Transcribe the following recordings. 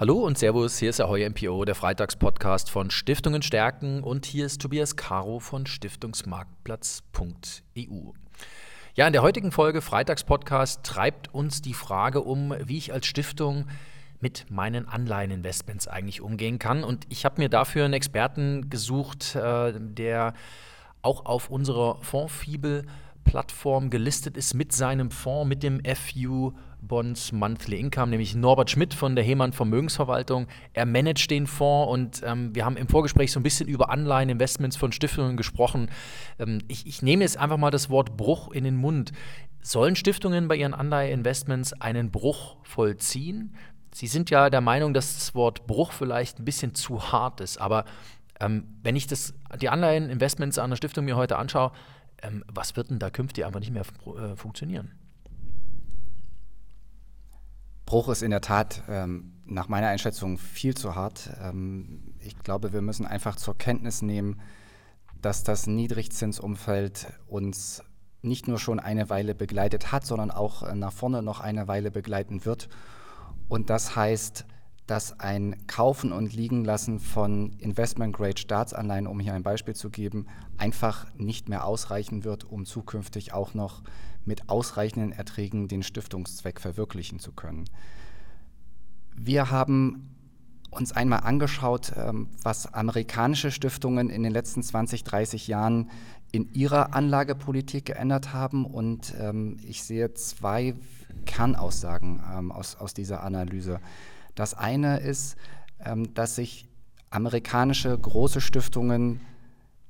Hallo und Servus, hier ist der Heuer MPO, der Freitagspodcast von Stiftungen stärken und hier ist Tobias Caro von Stiftungsmarktplatz.eu. Ja, in der heutigen Folge Freitagspodcast treibt uns die Frage um, wie ich als Stiftung mit meinen Anleiheninvestments eigentlich umgehen kann. Und ich habe mir dafür einen Experten gesucht, äh, der auch auf unserer Fondsfibel Plattform gelistet ist mit seinem Fonds, mit dem FU Bonds Monthly Income, nämlich Norbert Schmidt von der Hemann Vermögensverwaltung. Er managt den Fonds und ähm, wir haben im Vorgespräch so ein bisschen über Anleiheninvestments von Stiftungen gesprochen. Ähm, ich, ich nehme jetzt einfach mal das Wort Bruch in den Mund. Sollen Stiftungen bei ihren Anleiheinvestments einen Bruch vollziehen? Sie sind ja der Meinung, dass das Wort Bruch vielleicht ein bisschen zu hart ist, aber ähm, wenn ich das, die Anleiheninvestments einer Stiftung mir heute anschaue, ähm, was wird denn da künftig einfach nicht mehr äh, funktionieren? Bruch ist in der Tat ähm, nach meiner Einschätzung viel zu hart. Ähm, ich glaube, wir müssen einfach zur Kenntnis nehmen, dass das Niedrigzinsumfeld uns nicht nur schon eine Weile begleitet hat, sondern auch äh, nach vorne noch eine Weile begleiten wird. Und das heißt, dass ein Kaufen und Liegenlassen von Investment-Grade-Staatsanleihen, um hier ein Beispiel zu geben, einfach nicht mehr ausreichen wird, um zukünftig auch noch mit ausreichenden Erträgen den Stiftungszweck verwirklichen zu können. Wir haben uns einmal angeschaut, ähm, was amerikanische Stiftungen in den letzten 20, 30 Jahren in ihrer Anlagepolitik geändert haben. Und ähm, ich sehe zwei Kernaussagen ähm, aus, aus dieser Analyse. Das eine ist, dass sich amerikanische große Stiftungen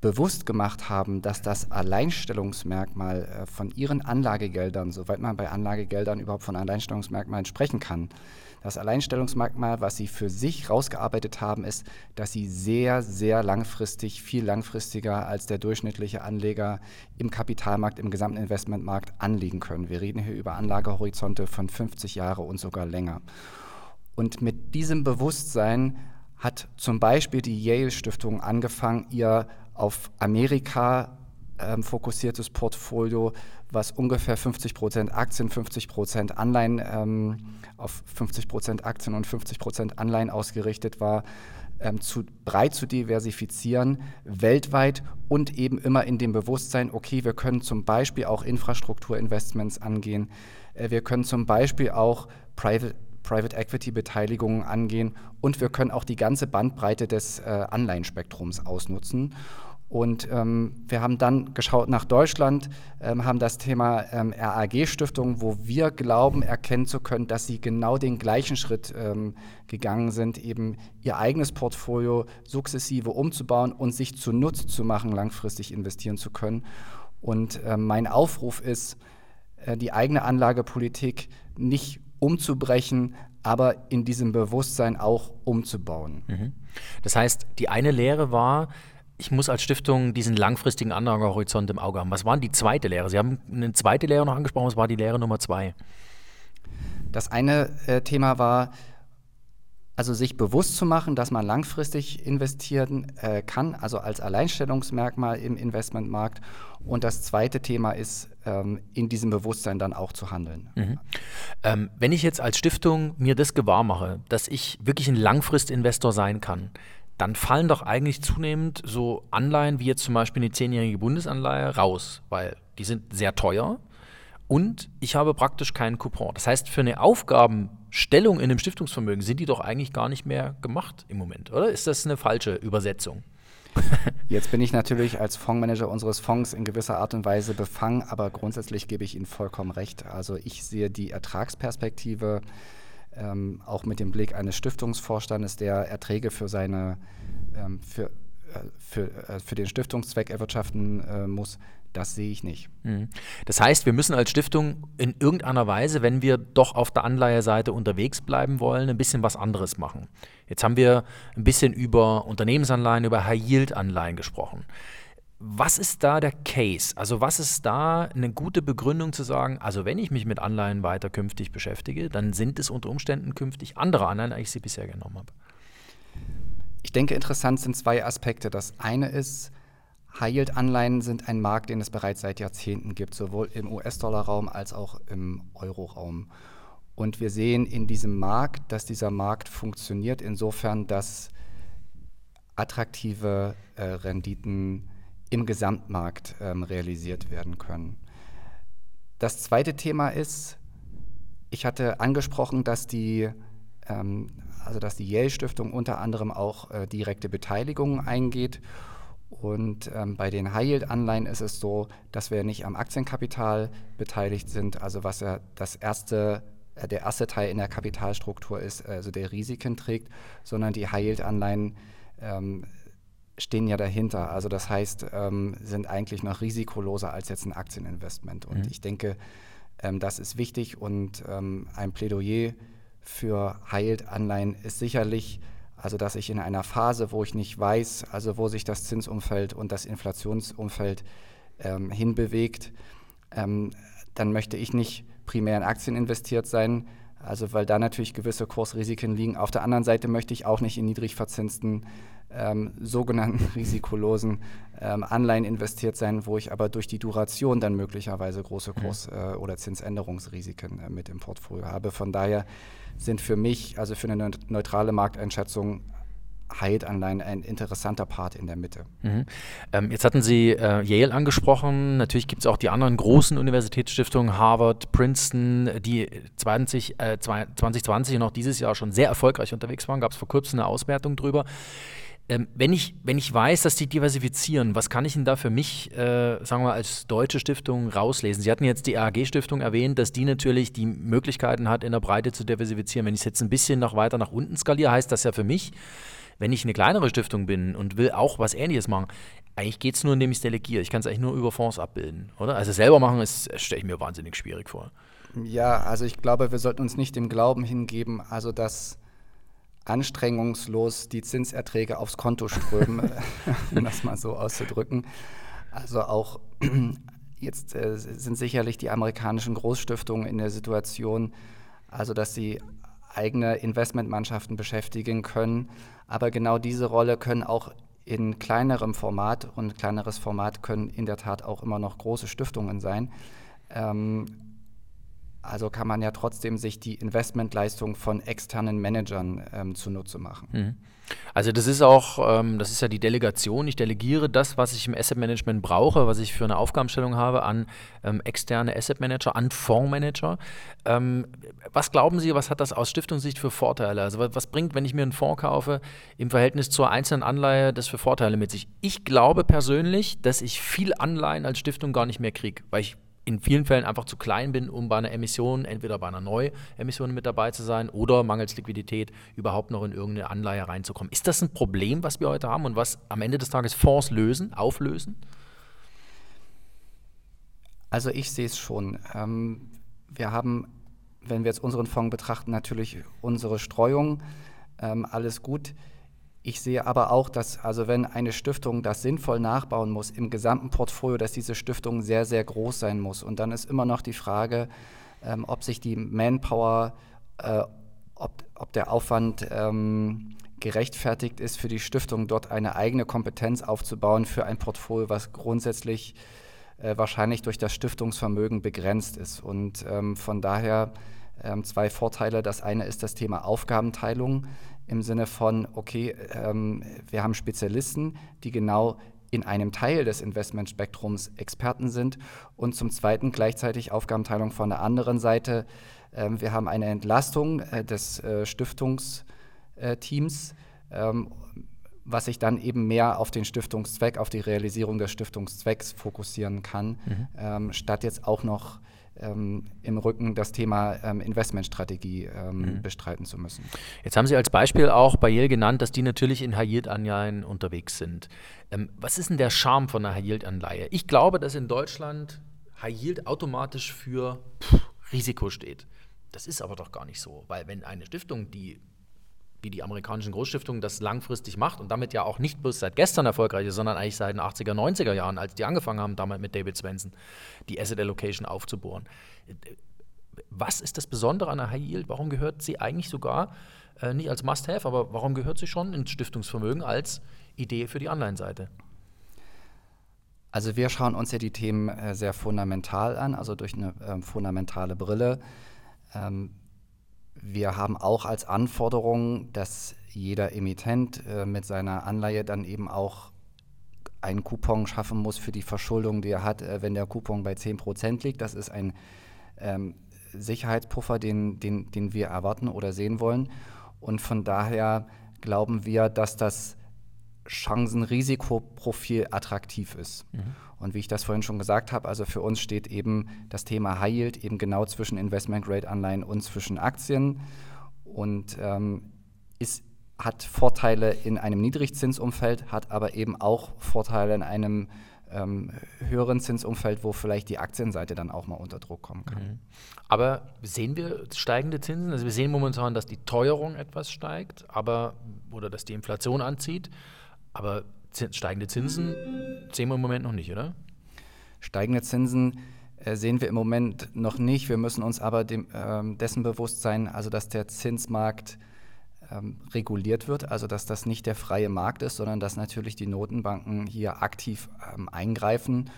bewusst gemacht haben, dass das Alleinstellungsmerkmal äh, von ihren Anlagegeldern, soweit man bei Anlagegeldern überhaupt von Alleinstellungsmerkmalen sprechen kann, das Alleinstellungsmerkmal, was sie für sich rausgearbeitet haben, ist, dass sie sehr, sehr langfristig, viel langfristiger als der durchschnittliche Anleger im Kapitalmarkt, im gesamten Investmentmarkt anlegen können. Wir reden hier über Anlagehorizonte von 50 Jahre und sogar länger. Und mit diesem Bewusstsein hat zum Beispiel die Yale Stiftung angefangen, ihr auf Amerika ähm, fokussiertes Portfolio, was ungefähr 50 Prozent Aktien, 50 Prozent Anleihen, ähm, auf 50 Prozent Aktien und 50 Prozent Anleihen ausgerichtet war, ähm, zu, breit zu diversifizieren, weltweit und eben immer in dem Bewusstsein, okay, wir können zum Beispiel auch Infrastrukturinvestments angehen, äh, wir können zum Beispiel auch Private Private Equity Beteiligungen angehen und wir können auch die ganze Bandbreite des äh, Anleihenspektrums ausnutzen. Und ähm, wir haben dann geschaut nach Deutschland, ähm, haben das Thema ähm, RAG-Stiftung, wo wir glauben, erkennen zu können, dass sie genau den gleichen Schritt ähm, gegangen sind, eben ihr eigenes Portfolio sukzessive umzubauen und sich zunutze zu machen, langfristig investieren zu können. Und äh, mein Aufruf ist, äh, die eigene Anlagepolitik nicht umzubrechen, aber in diesem Bewusstsein auch umzubauen. Mhm. Das heißt, die eine Lehre war, ich muss als Stiftung diesen langfristigen Anlagehorizont im Auge haben. Was war die zweite Lehre? Sie haben eine zweite Lehre noch angesprochen, was war die Lehre Nummer zwei? Das eine äh, Thema war, also sich bewusst zu machen, dass man langfristig investieren äh, kann, also als Alleinstellungsmerkmal im Investmentmarkt. Und das zweite Thema ist, ähm, in diesem Bewusstsein dann auch zu handeln. Mhm. Ähm, wenn ich jetzt als Stiftung mir das gewahr mache, dass ich wirklich ein Langfristinvestor sein kann, dann fallen doch eigentlich zunehmend so Anleihen wie jetzt zum Beispiel eine zehnjährige Bundesanleihe raus, weil die sind sehr teuer und ich habe praktisch keinen Coupon. Das heißt, für eine Aufgabenstellung in einem Stiftungsvermögen sind die doch eigentlich gar nicht mehr gemacht im Moment, oder? Ist das eine falsche Übersetzung? Jetzt bin ich natürlich als Fondsmanager unseres Fonds in gewisser Art und Weise befangen, aber grundsätzlich gebe ich Ihnen vollkommen recht. Also ich sehe die Ertragsperspektive ähm, auch mit dem Blick eines Stiftungsvorstandes, der Erträge für seine ähm, für, äh, für, äh, für den Stiftungszweck erwirtschaften äh, muss, das sehe ich nicht. Mhm. Das heißt, wir müssen als Stiftung in irgendeiner Weise, wenn wir doch auf der Anleiheseite unterwegs bleiben wollen, ein bisschen was anderes machen. Jetzt haben wir ein bisschen über Unternehmensanleihen, über High-Yield-Anleihen gesprochen. Was ist da der Case? Also was ist da eine gute Begründung zu sagen, also wenn ich mich mit Anleihen weiter künftig beschäftige, dann sind es unter Umständen künftig andere Anleihen, als ich sie bisher genommen habe? Ich denke, interessant sind zwei Aspekte. Das eine ist, High-Yield-Anleihen sind ein Markt, den es bereits seit Jahrzehnten gibt, sowohl im US-Dollar-Raum als auch im Euro-Raum. Und wir sehen in diesem Markt, dass dieser Markt funktioniert, insofern, dass attraktive äh, Renditen im Gesamtmarkt ähm, realisiert werden können. Das zweite Thema ist, ich hatte angesprochen, dass die, ähm, also dass die Yale Stiftung unter anderem auch äh, direkte Beteiligungen eingeht. Und ähm, bei den High-Yield-Anleihen ist es so, dass wir nicht am Aktienkapital beteiligt sind, also was ja das erste, äh, der erste Teil in der Kapitalstruktur ist, also der Risiken trägt, sondern die High-Yield-Anleihen ähm, stehen ja dahinter. Also das heißt, ähm, sind eigentlich noch risikoloser als jetzt ein Aktieninvestment. Und mhm. ich denke, ähm, das ist wichtig und ähm, ein Plädoyer für High-Yield-Anleihen ist sicherlich, also dass ich in einer Phase, wo ich nicht weiß, also wo sich das Zinsumfeld und das Inflationsumfeld ähm, hinbewegt, ähm, dann möchte ich nicht primär in Aktien investiert sein, also weil da natürlich gewisse Kursrisiken liegen. Auf der anderen Seite möchte ich auch nicht in niedrig verzinsten ähm, sogenannten risikolosen ähm, Anleihen investiert sein, wo ich aber durch die Duration dann möglicherweise große Kurs- äh, oder Zinsänderungsrisiken äh, mit im Portfolio habe. Von daher sind für mich, also für eine neutrale Markteinschätzung, High-Anleihen ein interessanter Part in der Mitte. Mhm. Ähm, jetzt hatten Sie äh, Yale angesprochen. Natürlich gibt es auch die anderen großen Universitätsstiftungen, Harvard, Princeton, die 20, äh, 2020 und auch dieses Jahr schon sehr erfolgreich unterwegs waren. Gab es vor kurzem eine Auswertung drüber. Ähm, wenn, ich, wenn ich weiß, dass die diversifizieren, was kann ich denn da für mich, äh, sagen wir, als deutsche Stiftung rauslesen? Sie hatten jetzt die AG-Stiftung erwähnt, dass die natürlich die Möglichkeiten hat, in der Breite zu diversifizieren. Wenn ich es jetzt ein bisschen noch weiter nach unten skaliere, heißt das ja für mich, wenn ich eine kleinere Stiftung bin und will auch was Ähnliches machen, eigentlich geht es nur, indem ich es delegiere. Ich kann es eigentlich nur über Fonds abbilden, oder? Also selber machen, stelle ich mir wahnsinnig schwierig vor. Ja, also ich glaube, wir sollten uns nicht dem Glauben hingeben, also dass anstrengungslos die Zinserträge aufs Konto strömen, um das mal so auszudrücken. Also auch jetzt äh, sind sicherlich die amerikanischen Großstiftungen in der Situation, also dass sie eigene Investmentmannschaften beschäftigen können. Aber genau diese Rolle können auch in kleinerem Format und kleineres Format können in der Tat auch immer noch große Stiftungen sein. Ähm, also kann man ja trotzdem sich die Investmentleistung von externen Managern ähm, zunutze machen. Mhm. Also das ist auch, ähm, das ist ja die Delegation. Ich delegiere das, was ich im Asset Management brauche, was ich für eine Aufgabenstellung habe, an ähm, externe Asset Manager, an Fondsmanager. Ähm, was glauben Sie, was hat das aus Stiftungssicht für Vorteile? Also was, was bringt, wenn ich mir einen Fonds kaufe, im Verhältnis zur einzelnen Anleihe, das für Vorteile mit sich? Ich glaube persönlich, dass ich viel Anleihen als Stiftung gar nicht mehr kriege, weil ich in vielen Fällen einfach zu klein bin, um bei einer Emission, entweder bei einer Neuemission mit dabei zu sein oder mangels Liquidität überhaupt noch in irgendeine Anleihe reinzukommen. Ist das ein Problem, was wir heute haben und was am Ende des Tages Fonds lösen, auflösen? Also ich sehe es schon. Ähm, wir haben, wenn wir jetzt unseren Fonds betrachten, natürlich unsere Streuung. Ähm, alles gut. Ich sehe aber auch, dass, also wenn eine Stiftung das sinnvoll nachbauen muss im gesamten Portfolio, dass diese Stiftung sehr, sehr groß sein muss. Und dann ist immer noch die Frage, ähm, ob sich die Manpower, äh, ob, ob der Aufwand ähm, gerechtfertigt ist für die Stiftung, dort eine eigene Kompetenz aufzubauen für ein Portfolio, was grundsätzlich äh, wahrscheinlich durch das Stiftungsvermögen begrenzt ist. Und ähm, von daher ähm, zwei Vorteile. Das eine ist das Thema Aufgabenteilung im Sinne von, okay, ähm, wir haben Spezialisten, die genau in einem Teil des Investmentspektrums Experten sind und zum Zweiten gleichzeitig Aufgabenteilung von der anderen Seite. Ähm, wir haben eine Entlastung äh, des äh, Stiftungsteams, ähm, was sich dann eben mehr auf den Stiftungszweck, auf die Realisierung des Stiftungszwecks fokussieren kann, mhm. ähm, statt jetzt auch noch im Rücken das Thema ähm, Investmentstrategie ähm, mhm. bestreiten zu müssen. Jetzt haben Sie als Beispiel auch bei Yale genannt, dass die natürlich in High-Yield-Anleihen unterwegs sind. Ähm, was ist denn der Charme von einer High-Yield-Anleihe? Ich glaube, dass in Deutschland High-Yield automatisch für Risiko steht. Das ist aber doch gar nicht so, weil wenn eine Stiftung, die wie die amerikanischen Großstiftungen das langfristig macht und damit ja auch nicht bloß seit gestern erfolgreich ist, sondern eigentlich seit den 80er, 90er Jahren, als die angefangen haben, damals mit David Svensson die Asset Allocation aufzubohren. Was ist das Besondere an der High Yield? Warum gehört sie eigentlich sogar äh, nicht als Must-Have, aber warum gehört sie schon ins Stiftungsvermögen als Idee für die Anleihenseite? Also wir schauen uns ja die Themen äh, sehr fundamental an, also durch eine äh, fundamentale Brille. Ähm, wir haben auch als Anforderung, dass jeder Emittent äh, mit seiner Anleihe dann eben auch einen Coupon schaffen muss für die Verschuldung, die er hat, äh, wenn der Coupon bei 10% liegt. Das ist ein ähm, Sicherheitspuffer, den, den, den wir erwarten oder sehen wollen. Und von daher glauben wir, dass das Chancen-Risikoprofil attraktiv ist. Mhm. Und wie ich das vorhin schon gesagt habe, also für uns steht eben das Thema High Yield eben genau zwischen Investment-Grade-Anleihen und zwischen Aktien und ähm, ist, hat Vorteile in einem Niedrigzinsumfeld, hat aber eben auch Vorteile in einem ähm, höheren Zinsumfeld, wo vielleicht die Aktienseite dann auch mal unter Druck kommen kann. Mhm. Aber sehen wir steigende Zinsen? Also wir sehen momentan, dass die Teuerung etwas steigt, aber oder dass die Inflation anzieht. Aber steigende Zinsen sehen wir im Moment noch nicht, oder? Steigende Zinsen äh, sehen wir im Moment noch nicht. Wir müssen uns aber dem, äh, dessen bewusst sein, also dass der Zinsmarkt ähm, reguliert wird, also dass das nicht der freie Markt ist, sondern dass natürlich die Notenbanken hier aktiv ähm, eingreifen.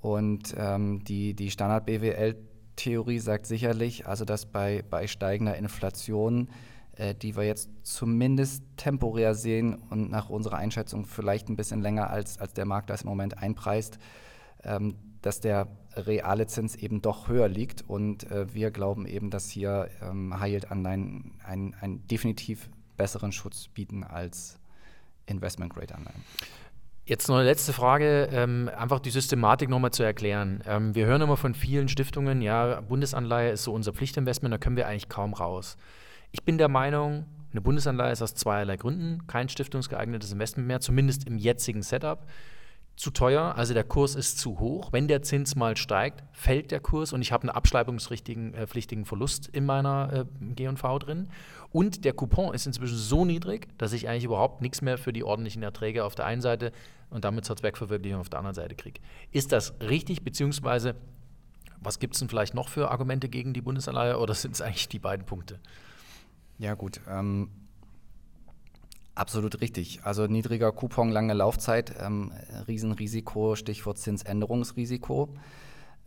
Und ähm, die, die Standard-BWL-Theorie sagt sicherlich, also dass bei, bei steigender Inflation äh, die wir jetzt zumindest temporär sehen und nach unserer Einschätzung vielleicht ein bisschen länger als, als der Markt das im Moment einpreist, ähm, dass der reale Zins eben doch höher liegt. Und äh, wir glauben eben, dass hier ähm, High-Yield-Anleihen einen, einen definitiv besseren Schutz bieten als Investment-Grade-Anleihen. Jetzt noch eine letzte Frage, ähm, einfach die Systematik nochmal zu erklären. Ähm, wir hören immer von vielen Stiftungen, ja, Bundesanleihe ist so unser Pflichtinvestment, da können wir eigentlich kaum raus. Ich bin der Meinung, eine Bundesanleihe ist aus zweierlei Gründen kein stiftungsgeeignetes Investment mehr, zumindest im jetzigen Setup. Zu teuer, also der Kurs ist zu hoch. Wenn der Zins mal steigt, fällt der Kurs und ich habe einen abschreibungspflichtigen äh, Verlust in meiner äh, GV drin. Und der Coupon ist inzwischen so niedrig, dass ich eigentlich überhaupt nichts mehr für die ordentlichen Erträge auf der einen Seite und damit zur Zweckverwirklichung auf der anderen Seite kriege. Ist das richtig, beziehungsweise was gibt es denn vielleicht noch für Argumente gegen die Bundesanleihe oder sind es eigentlich die beiden Punkte? Ja, gut. Ähm, absolut richtig. Also niedriger Coupon, lange Laufzeit, ähm, Riesenrisiko, Stichwort Zinsänderungsrisiko.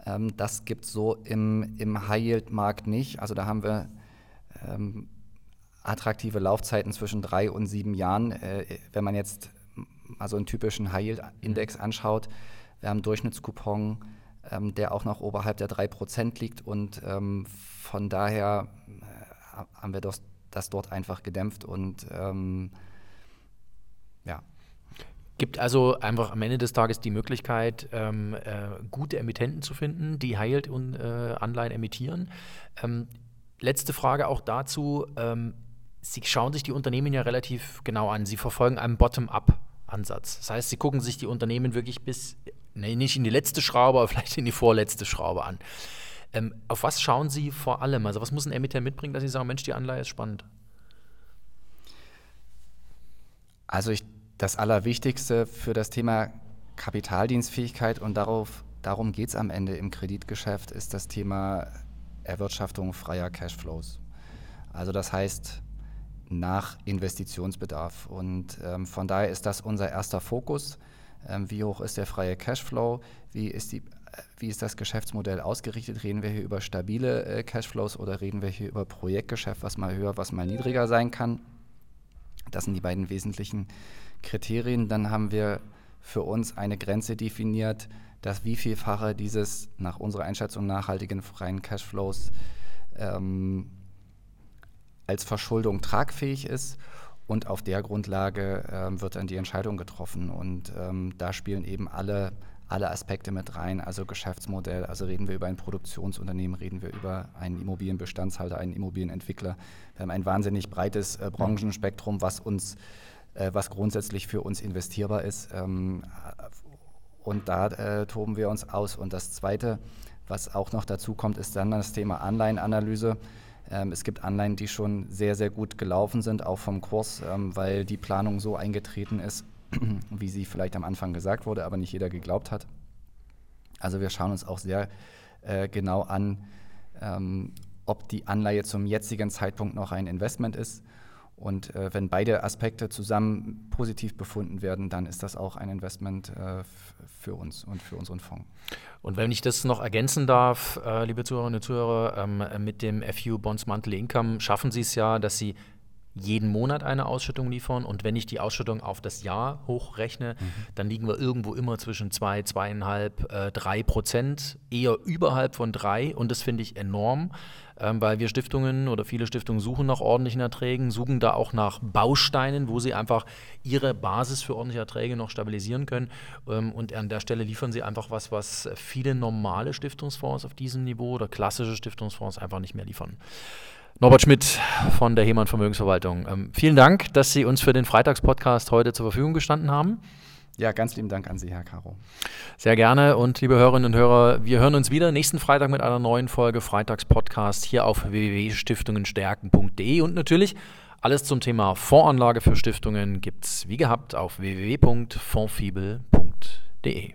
Ähm, das gibt es so im, im High-Yield-Markt nicht. Also da haben wir ähm, attraktive Laufzeiten zwischen drei und sieben Jahren. Äh, wenn man jetzt also einen typischen High-Yield-Index mhm. anschaut, wir haben einen Durchschnittscoupon, ähm, der auch noch oberhalb der 3% liegt und ähm, von daher äh, haben wir das das dort einfach gedämpft und ähm, ja. Gibt also einfach am Ende des Tages die Möglichkeit, ähm, äh, gute Emittenten zu finden, die High und äh, Anleihen emittieren. Ähm, letzte Frage auch dazu. Ähm, Sie schauen sich die Unternehmen ja relativ genau an. Sie verfolgen einen Bottom-up-Ansatz. Das heißt, Sie gucken sich die Unternehmen wirklich bis, nee, nicht in die letzte Schraube, aber vielleicht in die vorletzte Schraube an. Ähm, auf was schauen Sie vor allem? Also was muss ein Emittent mitbringen, dass Sie sagen, Mensch, die Anleihe ist spannend? Also ich, das Allerwichtigste für das Thema Kapitaldienstfähigkeit und darauf, darum geht es am Ende im Kreditgeschäft, ist das Thema Erwirtschaftung freier Cashflows. Also das heißt nach Investitionsbedarf. Und ähm, von daher ist das unser erster Fokus. Ähm, wie hoch ist der freie Cashflow? Wie ist die wie ist das Geschäftsmodell ausgerichtet? Reden wir hier über stabile äh, Cashflows oder reden wir hier über Projektgeschäft, was mal höher, was mal niedriger sein kann? Das sind die beiden wesentlichen Kriterien. Dann haben wir für uns eine Grenze definiert, dass wie vielfache dieses nach unserer Einschätzung nachhaltigen freien Cashflows ähm, als Verschuldung tragfähig ist. Und auf der Grundlage ähm, wird dann die Entscheidung getroffen. Und ähm, da spielen eben alle alle Aspekte mit rein, also Geschäftsmodell, also reden wir über ein Produktionsunternehmen, reden wir über einen Immobilienbestandshalter, einen Immobilienentwickler. Wir haben ein wahnsinnig breites äh, Branchenspektrum, was uns, äh, was grundsätzlich für uns investierbar ist. Ähm, und da äh, toben wir uns aus. Und das Zweite, was auch noch dazu kommt, ist dann das Thema Anleihenanalyse. Ähm, es gibt Anleihen, die schon sehr, sehr gut gelaufen sind, auch vom Kurs, ähm, weil die Planung so eingetreten ist, wie sie vielleicht am Anfang gesagt wurde, aber nicht jeder geglaubt hat. Also wir schauen uns auch sehr äh, genau an, ähm, ob die Anleihe zum jetzigen Zeitpunkt noch ein Investment ist. Und äh, wenn beide Aspekte zusammen positiv befunden werden, dann ist das auch ein Investment äh, für uns und für unseren Fonds. Und wenn ich das noch ergänzen darf, äh, liebe Zuhörerinnen und Zuhörer, ähm, mit dem FU Bonds Monthly Income schaffen Sie es ja, dass Sie jeden Monat eine Ausschüttung liefern. Und wenn ich die Ausschüttung auf das Jahr hochrechne, mhm. dann liegen wir irgendwo immer zwischen 2, zwei, 2,5, äh, 3 Prozent, eher überhalb von 3. Und das finde ich enorm, ähm, weil wir Stiftungen oder viele Stiftungen suchen nach ordentlichen Erträgen, suchen da auch nach Bausteinen, wo sie einfach ihre Basis für ordentliche Erträge noch stabilisieren können. Ähm, und an der Stelle liefern sie einfach was, was viele normale Stiftungsfonds auf diesem Niveau oder klassische Stiftungsfonds einfach nicht mehr liefern. Norbert Schmidt von der Hemann Vermögensverwaltung. Ähm, vielen Dank, dass Sie uns für den Freitagspodcast heute zur Verfügung gestanden haben. Ja, ganz lieben Dank an Sie, Herr Caro. Sehr gerne und liebe Hörerinnen und Hörer, wir hören uns wieder nächsten Freitag mit einer neuen Folge Freitagspodcast hier auf www.stiftungenstärken.de und natürlich alles zum Thema Fondsanlage für Stiftungen gibt es wie gehabt auf www.fondfibel.de.